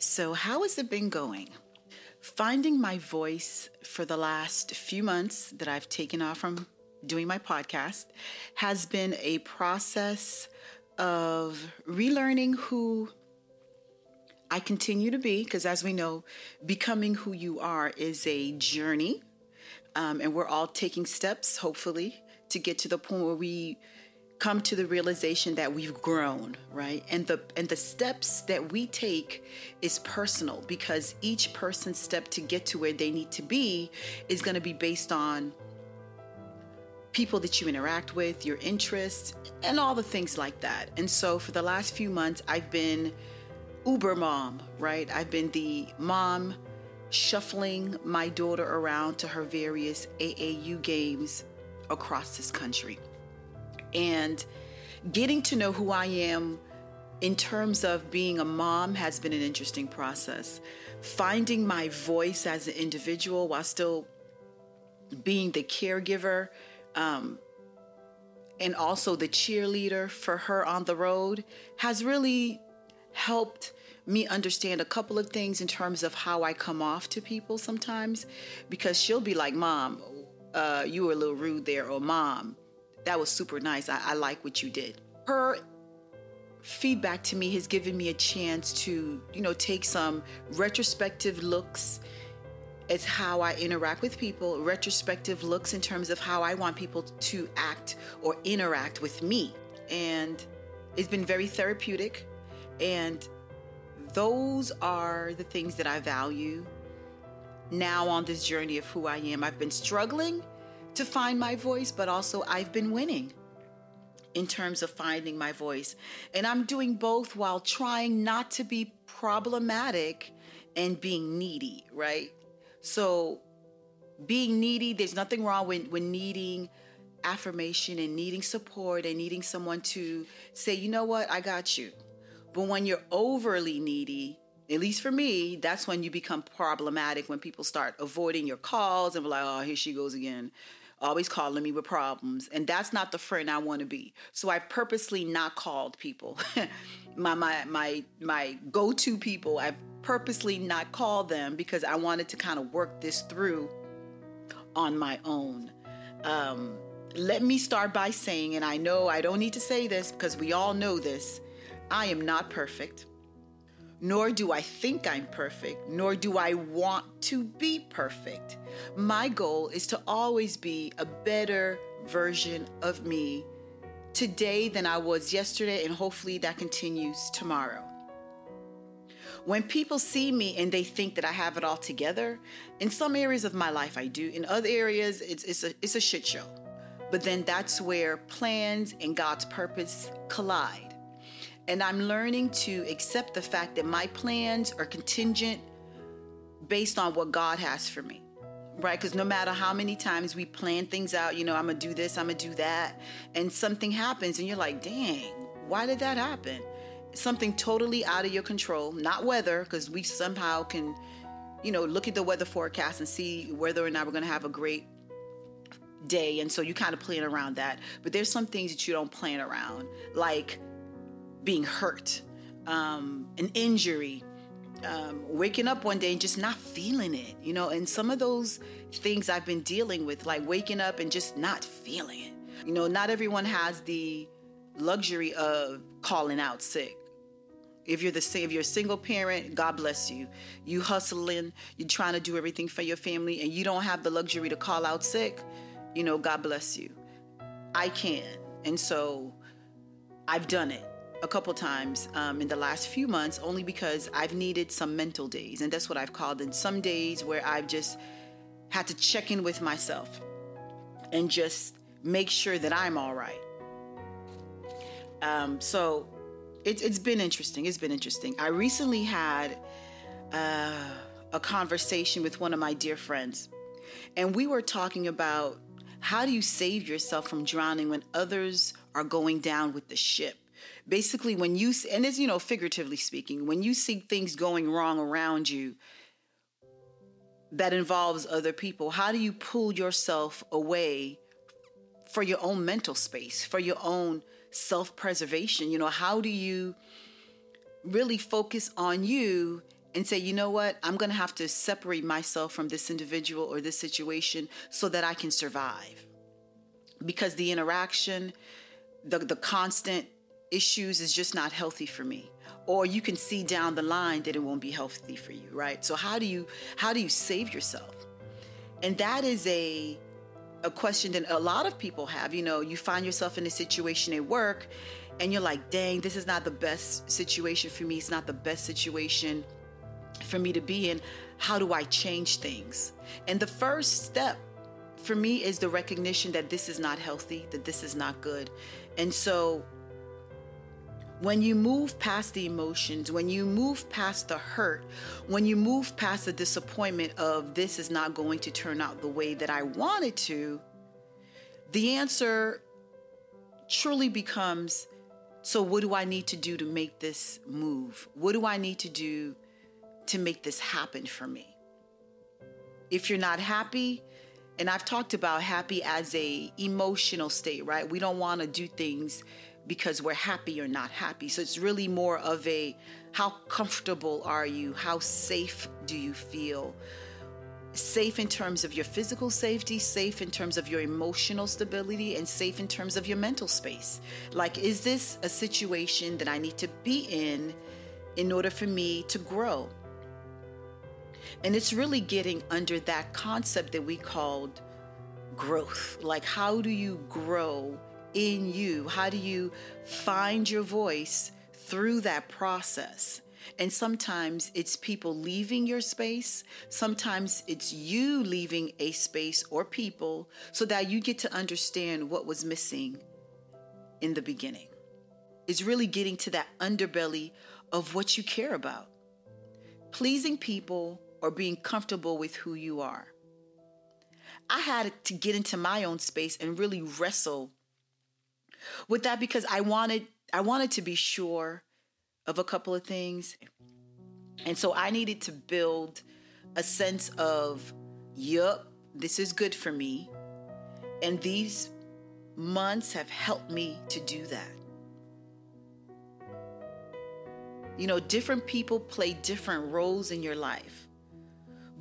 So, how has it been going? Finding my voice for the last few months that I've taken off from doing my podcast has been a process of relearning who I continue to be, because as we know, becoming who you are is a journey. Um, and we're all taking steps, hopefully, to get to the point where we come to the realization that we've grown right? And the and the steps that we take is personal because each person's step to get to where they need to be is going to be based on people that you interact with your interests and all the things like that. And so for the last few months i've been uber mom right? I've been the mom shuffling my daughter around to her various AAU games across this country and getting to know who I am in terms of being a mom has been an interesting process. Finding my voice as an individual while still being the caregiver um, and also the cheerleader for her on the road has really helped me understand a couple of things in terms of how I come off to people sometimes because she'll be like, Mom, uh, you were a little rude there, or Mom, that was super nice. I, I like what you did. Her feedback to me has given me a chance to, you know, take some retrospective looks at how I interact with people, retrospective looks in terms of how I want people to act or interact with me. And it's been very therapeutic. And those are the things that I value now on this journey of who I am. I've been struggling to find my voice, but also I've been winning in terms of finding my voice. And I'm doing both while trying not to be problematic and being needy, right? So, being needy, there's nothing wrong with, with needing affirmation and needing support and needing someone to say, you know what, I got you. But when you're overly needy, at least for me, that's when you become problematic when people start avoiding your calls and be like, oh, here she goes again always calling me with problems. And that's not the friend I want to be. So I purposely not called people. my my my my go-to people, I've purposely not called them because I wanted to kind of work this through on my own. Um, let me start by saying, and I know I don't need to say this because we all know this, I am not perfect nor do I think I'm perfect, nor do I want to be perfect. My goal is to always be a better version of me today than I was yesterday, and hopefully that continues tomorrow. When people see me and they think that I have it all together, in some areas of my life I do. In other areas, it's, it's, a, it's a shit show. But then that's where plans and God's purpose collide. And I'm learning to accept the fact that my plans are contingent based on what God has for me. Right? Because no matter how many times we plan things out, you know, I'm going to do this, I'm going to do that, and something happens and you're like, dang, why did that happen? Something totally out of your control, not weather, because we somehow can, you know, look at the weather forecast and see whether or not we're going to have a great day. And so you kind of plan around that. But there's some things that you don't plan around, like being hurt, um, an injury, um, waking up one day and just not feeling it, you know, and some of those things I've been dealing with, like waking up and just not feeling it. You know, not everyone has the luxury of calling out sick. If you're the if you're a single parent, God bless you. You hustling, you're trying to do everything for your family, and you don't have the luxury to call out sick. You know, God bless you. I can, and so I've done it a couple times um, in the last few months only because I've needed some mental days. And that's what I've called in some days where I've just had to check in with myself and just make sure that I'm all right. Um, so it, it's been interesting. It's been interesting. I recently had uh, a conversation with one of my dear friends, and we were talking about how do you save yourself from drowning when others are going down with the ship? Basically when you and it's you know figuratively speaking when you see things going wrong around you that involves other people how do you pull yourself away for your own mental space for your own self-preservation you know how do you really focus on you and say, you know what, I'm going to have to separate myself from this individual or this situation so that I can survive. Because the interaction, the, the constant issues is just not healthy for me. Or you can see down the line that it won't be healthy for you right? So how do you how do you save yourself? And that is a a question that a lot of people have. You know you find yourself in a situation at work and you're like dang this is not the best situation for me. It's not the best situation for me to be in. How do i change things? And the first step for me is the recognition that this is not healthy that this is not good. And so when you move past the emotions, when you move past the hurt, when you move past the disappointment of this is not going to turn out the way that I wanted to, the answer truly becomes so, what do I need to do to make this move? What do I need to do to make this happen for me? If you're not happy, and I've talked about happy as a emotional state, right? We don't want to do things because we're happy or not happy. So it's really more of a how comfortable are you? How safe do you feel? Safe in terms of your physical safety, safe in terms of your emotional stability, and safe in terms of your mental space. Like, is this a situation that I need to be in in order for me to grow? And it's really getting under that concept that we called growth. Like, how do you grow in you? How do you find your voice through that process? And sometimes it's people leaving your space. Sometimes it's you leaving a space or people so that you get to understand what was missing in the beginning. It's really getting to that underbelly of what you care about. Pleasing people or being comfortable with who you are. I had to get into my own space and really wrestle with that because I wanted I wanted to be sure of a couple of things. And so I needed to build a sense of, yup, this is good for me. And these months have helped me to do that. You know, different people play different roles in your life,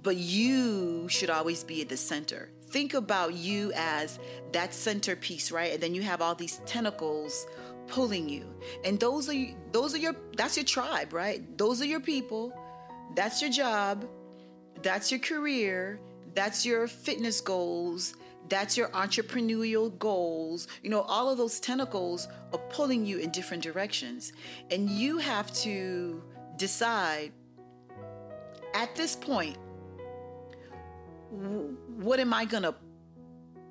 but you should always be at the center think about you as that centerpiece, right? And then you have all these tentacles pulling you. And those are those are your that's your tribe, right? Those are your people. That's your job. That's your career. That's your fitness goals. That's your entrepreneurial goals. You know, all of those tentacles are pulling you in different directions. And you have to decide at this point what am I going to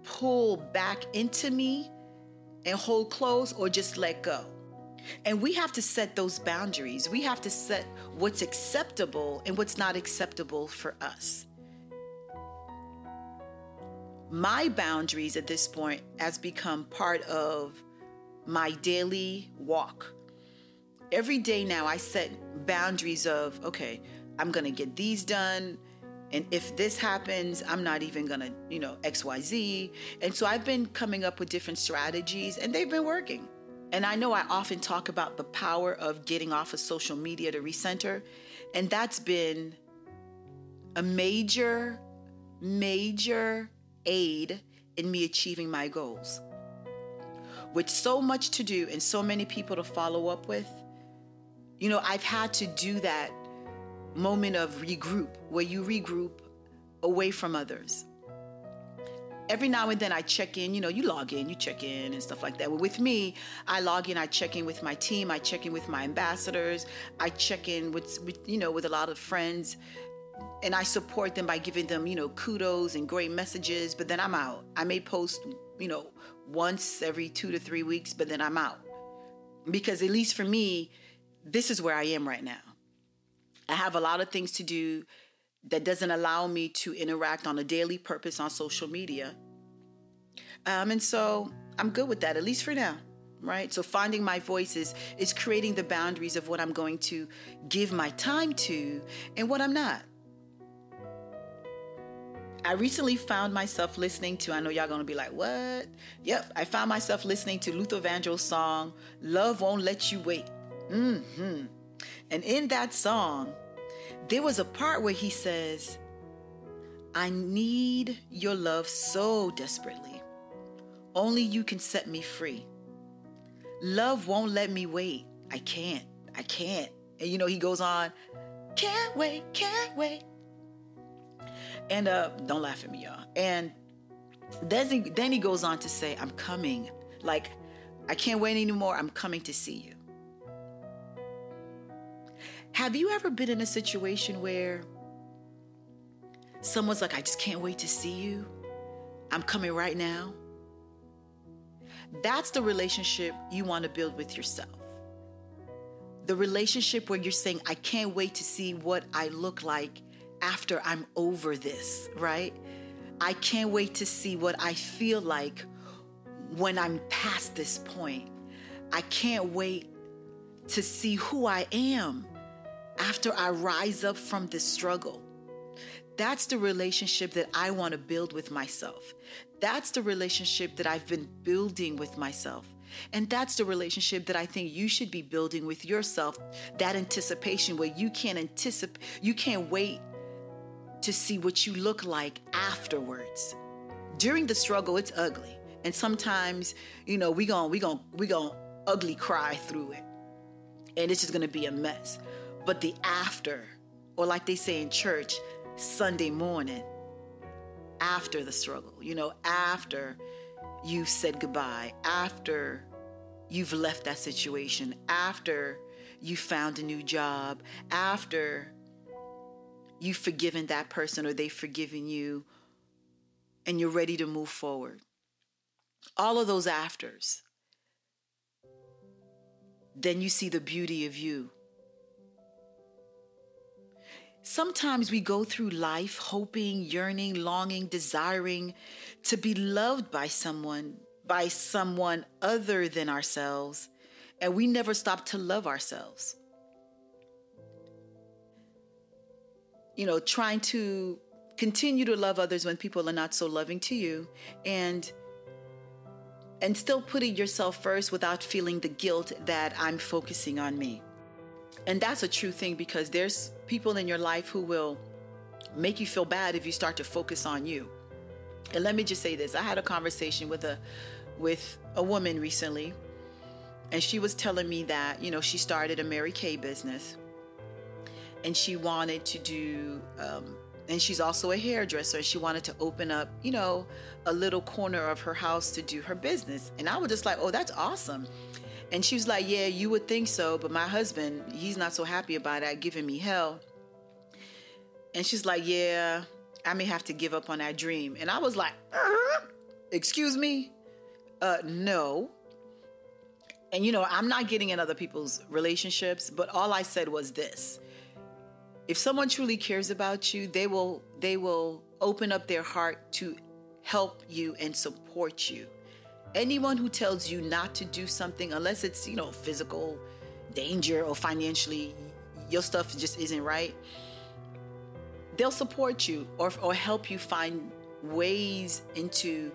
pull back into me and hold close or just let go? And we have to set those boundaries. We have to set what's acceptable and what's not acceptable for us. My boundaries at this point has become part of my daily walk. Every day now I set boundaries of, okay, I'm going to get these done. And if this happens, I'm not even gonna, you know, XYZ. And so I've been coming up with different strategies and they've been working. And I know I often talk about the power of getting off of social media to recenter. And that's been a major, major aid in me achieving my goals. With so much to do and so many people to follow up with, you know, I've had to do that moment of regroup where you regroup away from others. Every now and then I check in, you know, you log in, you check in and stuff like that. With me, I log in, I check in with my team, I check in with my ambassadors, I check in with, with you know, with a lot of friends and I support them by giving them, you know, kudos and great messages, but then I'm out. I may post, you know, once every 2 to 3 weeks, but then I'm out. Because at least for me, this is where I am right now. I have a lot of things to do that doesn't allow me to interact on a daily purpose on social media. Um, and so I'm good with that, at least for now, right? So finding my voice is, is creating the boundaries of what I'm going to give my time to and what I'm not. I recently found myself listening to, I know y'all gonna be like, what? Yep, I found myself listening to Luther Vandross' song, Love Won't Let You Wait. Mm-hmm. And in that song, there was a part where he says, I need your love so desperately. Only you can set me free. Love won't let me wait. I can't. I can't. And you know, he goes on, can't wait, can't wait. And uh, don't laugh at me, y'all. And then he, then he goes on to say, I'm coming. Like, I can't wait anymore. I'm coming to see you. Have you ever been in a situation where someone's like, I just can't wait to see you? I'm coming right now? That's the relationship you want to build with yourself. The relationship where you're saying, I can't wait to see what I look like after I'm over this, right? I can't wait to see what I feel like when I'm past this point. I can't wait to see who I am after I rise up from this struggle. That's the relationship that I want to build with myself. That's the relationship that I've been building with myself. And that's the relationship that I think you should be building with yourself. That anticipation where you can't anticipate, you can't wait to see what you look like afterwards. During the struggle, it's ugly. And sometimes, you know, we going we going we going ugly cry through it. And it's just going to be a mess. But the after, or like they say in church, Sunday morning, after the struggle, you know, after you've said goodbye, after you've left that situation, after you found a new job, after you've forgiven that person or they've forgiven you, and you're ready to move forward. All of those afters. Then you see the beauty of you Sometimes we go through life hoping, yearning, longing, desiring to be loved by someone, by someone other than ourselves, and we never stop to love ourselves. You know, trying to continue to love others when people are not so loving to you and and still putting yourself first without feeling the guilt that I'm focusing on me. And that's a true thing because there's people in your life who will make you feel bad if you start to focus on you. And let me just say this. I had a conversation with a with a woman recently and she was telling me that, you know, she started a Mary Kay business and she wanted to do um, and she's also a hairdresser. And she wanted to open up, you know, a little corner of her house to do her business. And I was just like, oh, that's awesome. And she was like, Yeah, you would think so, but my husband, he's not so happy about that, giving me hell. And she's like, Yeah, I may have to give up on that dream. And I was like, uh, Excuse me? Uh, no. And you know, I'm not getting in other people's relationships, but all I said was this. If someone truly cares about you, they will they will open up their heart to help you and support you anyone who tells you not to do something unless it's you know physical danger or financially your stuff just isn't right they'll support you or, or help you find ways into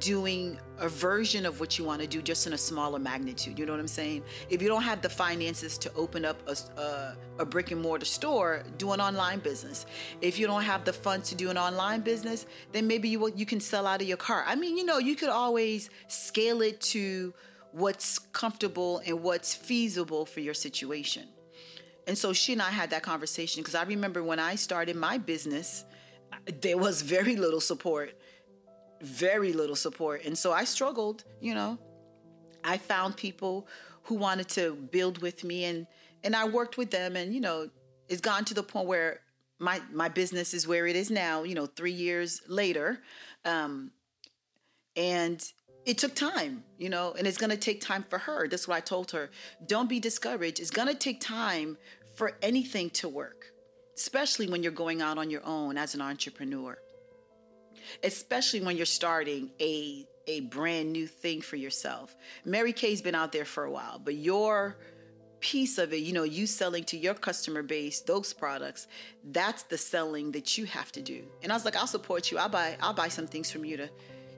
doing a version of what you want to do just in a smaller magnitude you know what i'm saying? If you don't have the finances to open up a, a, uh, a, brick and mortar store do an online business. If you don't have the funds to do an online business then maybe you, you can sell out of your car. I mean you know you could always scale it to what's comfortable and what's feasible for your situation. And so she and i had that conversation because i remember when i started my business there was very little support very little support. And so I struggled, you know. I found people who wanted to build with me and and I worked with them and you know, it's gone to the point where my my business is where it is now, you know, 3 years later. Um and it took time, you know, and it's going to take time for her. That's what I told her. Don't be discouraged. It's going to take time for anything to work, especially when you're going out on your own as an entrepreneur especially when you're starting a a brand new thing for yourself. Mary Kay's been out there for a while, but your piece of it, you know, you selling to your customer base those products, that's the selling that you have to do. And I was like, I'll support you. I'll buy I'll buy some things from you to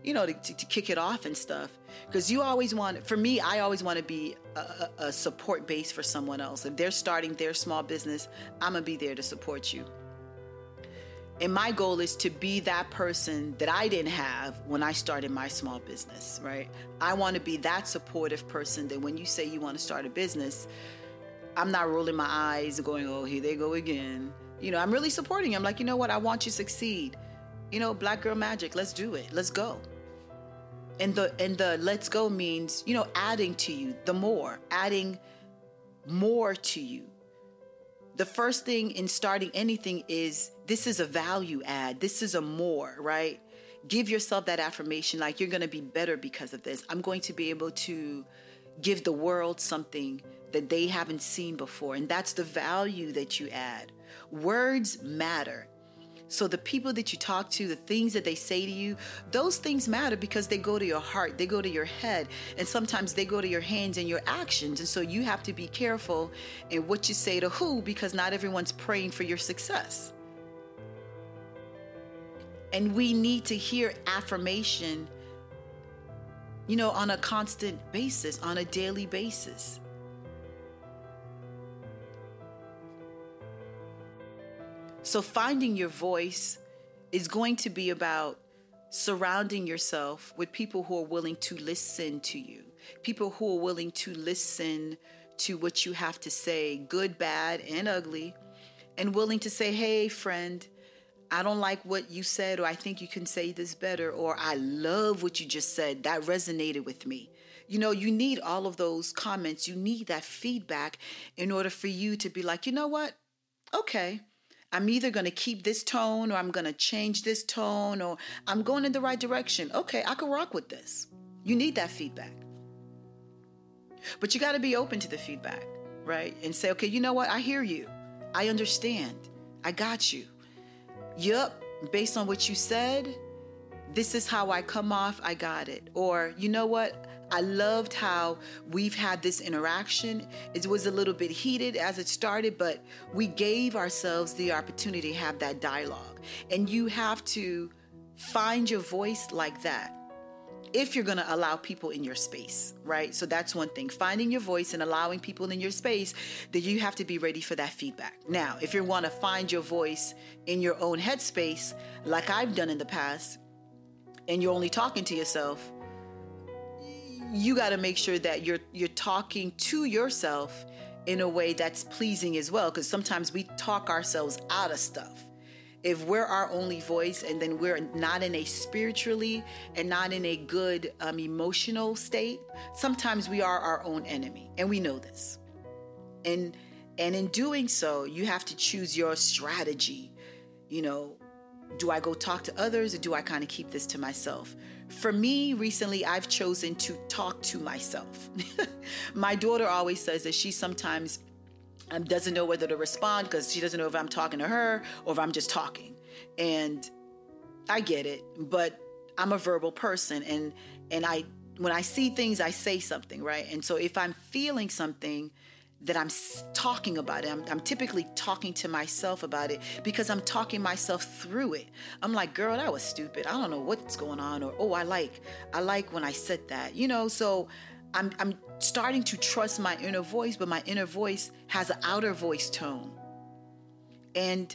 you know, to, to, kick it off and stuff. Because you always want, for me, I always want to be a, a support base for someone else. If they're starting their small business, I'm going to be there to support you. And my goal is to be that person that I didn't have when I started my small business, right? I want to be that supportive person that when you say you want to start a business, I'm not rolling my eyes and going, oh, here they go again. You know, I'm really supporting you. I'm like, you know what? I want you to succeed. You know, Black Girl Magic, let's do it. Let's go. And the and the let's go means, you know, adding to you, the more, adding more to you. The first thing in starting anything is this is a value add. This is a more, right? Give yourself that affirmation like you're going to be better because of this. I'm going to be able to give the world something that they haven't seen before. And that's the value that you add. Words matter. So the people that you talk to, the things that they say to you, those things matter because they go to your heart, they go to your head, and sometimes they go to your hands and your actions. And so you have to be careful in what you say to who because not everyone's praying for your success. And we need to hear affirmation, you know, on a constant basis, on a daily basis. So, finding your voice is going to be about surrounding yourself with people who are willing to listen to you, people who are willing to listen to what you have to say, good, bad, and ugly, and willing to say, hey, friend, I don't like what you said, or I think you can say this better, or I love what you just said. That resonated with me. You know, you need all of those comments. You need that feedback in order for you to be like, you know what? Okay, I'm either going to keep this tone or I'm going to change this tone or I'm going in the right direction. Okay, I can rock with this. You need that feedback. But you got to be open to the feedback, right? And say, okay, you know what? I hear you. I understand. I got you. Yup, based on what you said, this is how I come off. I got it. Or, you know what? I loved how we've had this interaction. It was a little bit heated as it started, but we gave ourselves the opportunity to have that dialogue. And you have to find your voice like that if you're going to allow people in your space, right? So that's one thing. Finding your voice and allowing people in your space, that you have to be ready for that feedback. Now, if you want to find your voice in your own headspace, like I've done in the past, and you're only talking to yourself, you got to make sure that you're you're talking to yourself in a way that's pleasing as well because sometimes we talk ourselves out of stuff. If we're our only voice and then we're not in a spiritually and not in a good um, emotional state sometimes we are our own enemy and we know this. And and in doing so you have to choose your strategy. You know do i go talk to others or do i kind of keep this to myself for me, recently, I've chosen to talk to myself. My daughter always says that she sometimes um, doesn't know whether to respond because she doesn't know if I'm talking to her or if I'm just talking. And I get it, but I'm a verbal person, and and I when I see things, I say something, right? And so if I'm feeling something, that I'm talking about it. I'm, I'm, typically talking to myself about it because I'm talking myself through it. I'm like, girl, that was stupid. I don't know what's going on. Or, oh, I like, I like when I said that, you know? So I'm, I'm starting to trust my inner voice, but my inner voice has an outer voice tone. And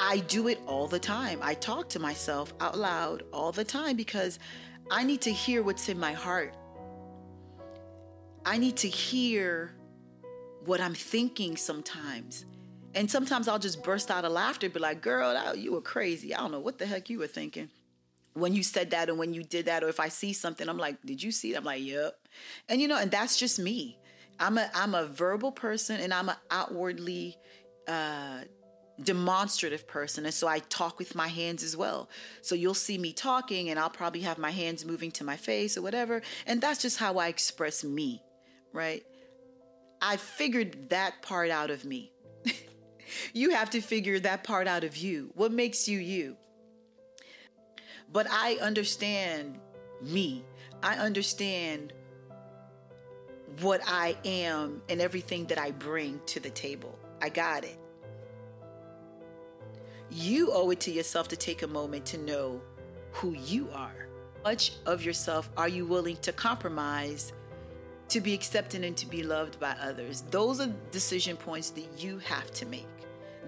I do it all the time. I talk to myself out loud all the time because I need to hear what's in my heart. I need to hear what I'm thinking sometimes. And sometimes I'll just burst out of laughter, be like, girl, you were crazy. I don't know what the heck you were thinking when you said that and when you did that. Or if I see something, I'm like, did you see it? I'm like, yep. And you know, and that's just me. I'm a I'm a verbal person and I'm an outwardly uh, demonstrative person. And so I talk with my hands as well. So you'll see me talking and I'll probably have my hands moving to my face or whatever. And that's just how I express me, right? I figured that part out of me. you have to figure that part out of you. What makes you you? But I understand me. I understand what I am and everything that I bring to the table. I got it. You owe it to yourself to take a moment to know who you are. much of yourself are you willing to compromise to be accepted and to be loved by others? Those are decision points that you have to make.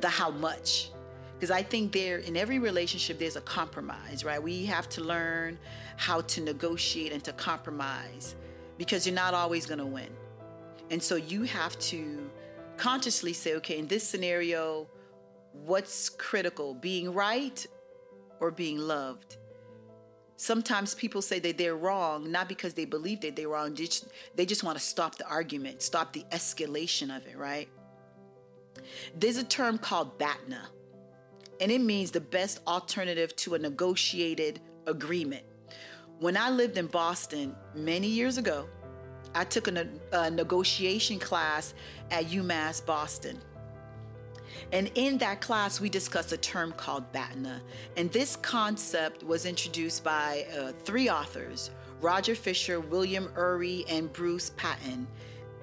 The how much. Because I think there, in every relationship, there's a compromise, right? We have to learn how to negotiate and to compromise because you're not always going to win. And so you have to consciously say, okay, in this scenario, what's critical, being right or being loved? Sometimes people say that they're wrong, not because they believe that they're wrong, just, they just want to stop the argument, stop the escalation of it, right? There's a term called BATNA, and it means the best alternative to a negotiated agreement. When I lived in Boston many years ago, I took a, a negotiation class at UMass Boston. And in that class, we discussed a term called BATNA. And this concept was introduced by uh, three authors Roger Fisher, William Ury, and Bruce Patton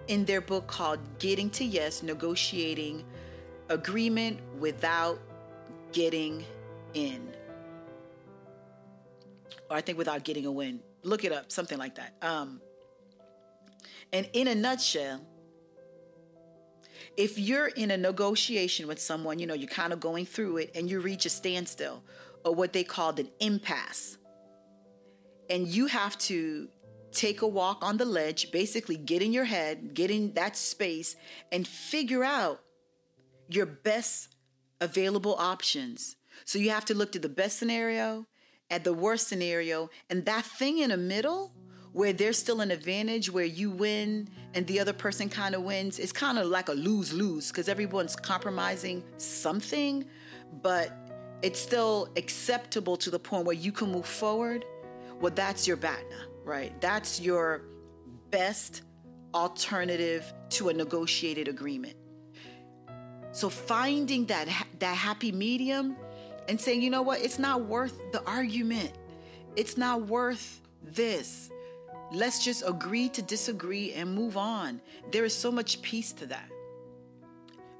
in their book called Getting to Yes Negotiating Agreement Without Getting In. Or I think without getting a win. Look it up, something like that. Um, and in a nutshell, if you're in a negotiation with someone, you know, you're kind of going through it and you reach a standstill or what they called an impasse, and you have to take a walk on the ledge, basically get in your head, get in that space, and figure out your best available options. So you have to look to the best scenario, at the worst scenario, and that thing in the middle where there's still an advantage where you win and the other person kind of wins, it's kind of like a lose lose because everyone's compromising something, but it's still acceptable to the point where you can move forward. Well, that's your BATNA, right? That's your best alternative to a negotiated agreement. So finding that that happy medium and saying, you know what, it's not worth the argument. It's not worth this. Let's just agree to disagree and move on. There is so much peace to that.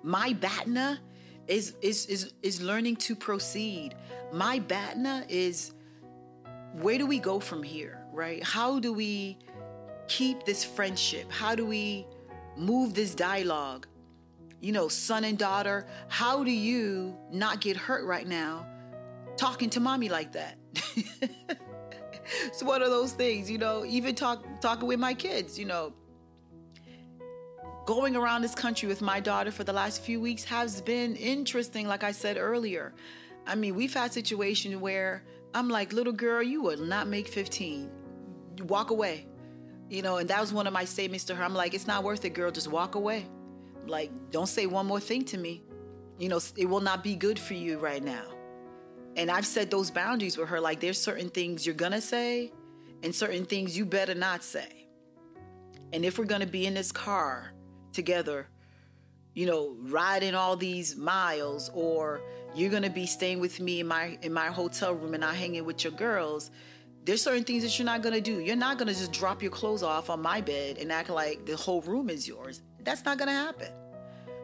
My BATNA is is is is learning to proceed. My BATNA is where do we go from here, right? How do we keep this friendship? How do we move this dialogue? You know, son and daughter, how do you not get hurt right now talking to mommy like that? it's one of those things, you know, even talk talking with my kids, you know. Going around this country with my daughter for the last few weeks has been interesting, like I said earlier. I mean, we've had situations where I'm like, little girl, you will not make 15. walk away. You know, and that was one of my statements to her. I'm like, it's not worth it, girl. Just walk away. Like, don't say one more thing to me. You know, it will not be good for you right now. And I've set those boundaries with her. Like, there's certain things you're gonna say, and certain things you better not say. And if we're gonna be in this car together, you know, riding all these miles, or you're gonna be staying with me in my in my hotel room and not hanging with your girls, there's certain things that you're not gonna do. You're not gonna just drop your clothes off on my bed and act like the whole room is yours. That's not gonna happen.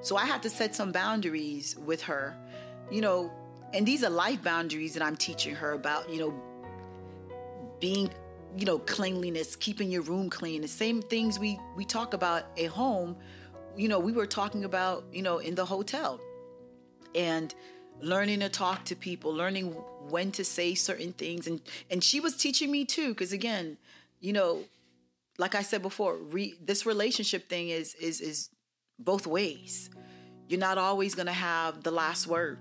So I had to set some boundaries with her. You know, and these are life boundaries that I'm teaching her about, you know, being, you know, cleanliness, keeping your room clean. The same things we we talk about at home, you know, we were talking about, you know, in the hotel. And learning to talk to people, learning when to say certain things and and she was teaching me too because again, you know, like I said before, re, this relationship thing is is is both ways. You're not always going to have the last word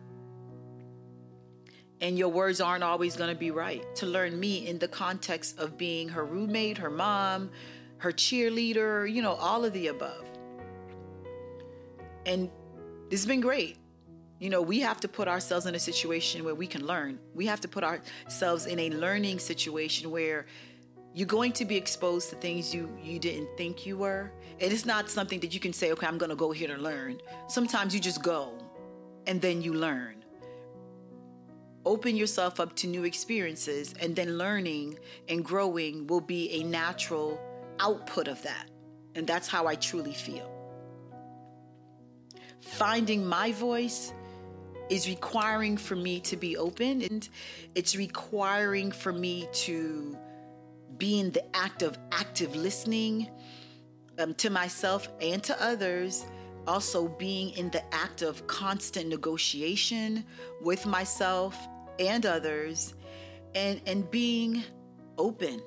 and your words aren't always going to be right. To learn me in the context of being her roommate, her mom, her cheerleader, you know, all of the above. And this has been great. You know, we have to put ourselves in a situation where we can learn. We have to put ourselves in a learning situation where you're going to be exposed to things you you didn't think you were. And it's not something that you can say, okay, I'm going to go here to learn. Sometimes you just go and then you learn open yourself up to new experiences and then learning and growing will be a natural output of that. And that's how I truly feel. Finding my voice is requiring for me to be open and it's requiring for me to be in the act of active listening um, to myself and to others, also being in the act of constant negotiation with myself and others, and, and being open.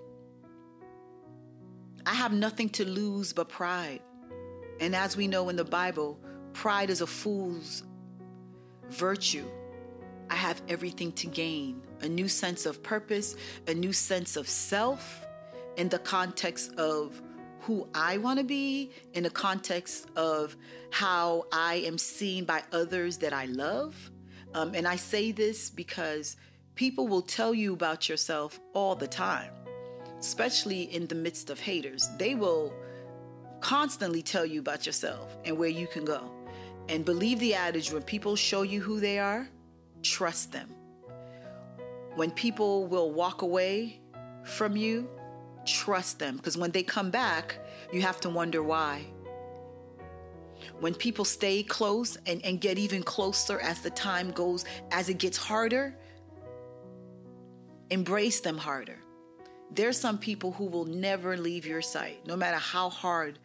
I have nothing to lose but pride. And as we know in the Bible, pride is a fool's virtue. I have everything to gain a new sense of purpose, a new sense of self in the context of who I want to be, in the context of how I am seen by others that I love. Um, and I say this because people will tell you about yourself all the time, especially in the midst of haters. They will constantly tell you about yourself and where you can go. And believe the adage when people show you who they are, trust them. When people will walk away from you, trust them. Because when they come back, you have to wonder why. When people stay close and, and get even closer as the time goes, as it gets harder, embrace them harder. There's some people who will never leave your sight, no matter how hard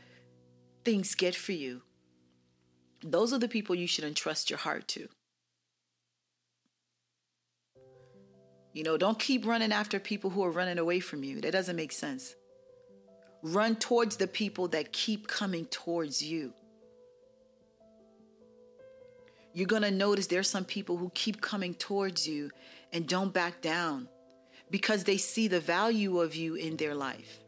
things get for you. Those are the people you should entrust your heart to. You know, don't keep running after people who are running away from you. That doesn't make sense. Run towards the people that keep coming towards you. You're going to notice there's some people who keep coming towards you and don't back down because they see the value of you in their life.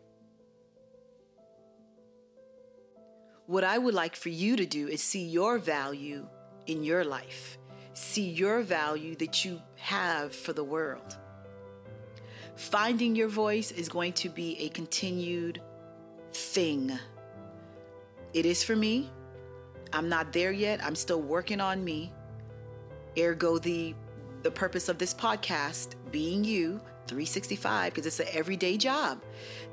What I would like for you to do is see your value in your life, see your value that you have for the world. Finding your voice is going to be a continued thing. It is for me. I'm not there yet. I'm still working on me. Ergo, the the purpose of this podcast being you 365 because it's an everyday job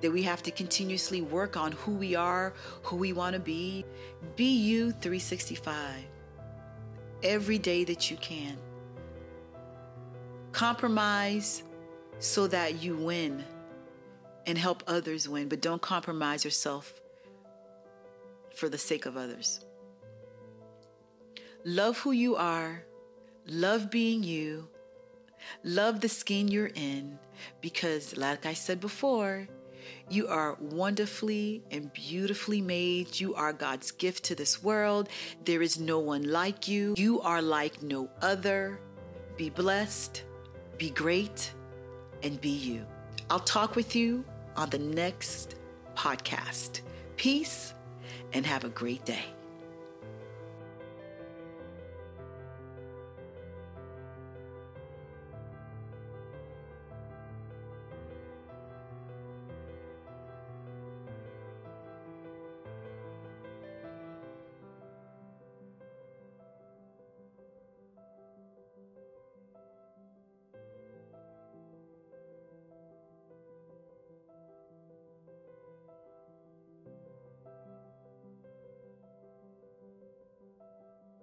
that we have to continuously work on who we are, who we want to be. Be you 365 every day that you can. Compromise so that you win and help others win, but don't compromise yourself for the sake of others. Love who you are, love being you, love the skin you're in, because, like I said before, you are wonderfully and beautifully made. You are God's gift to this world. There is no one like you. You are like no other. Be blessed, be great, and be you. I'll talk with you on the next podcast. Peace and have a great day.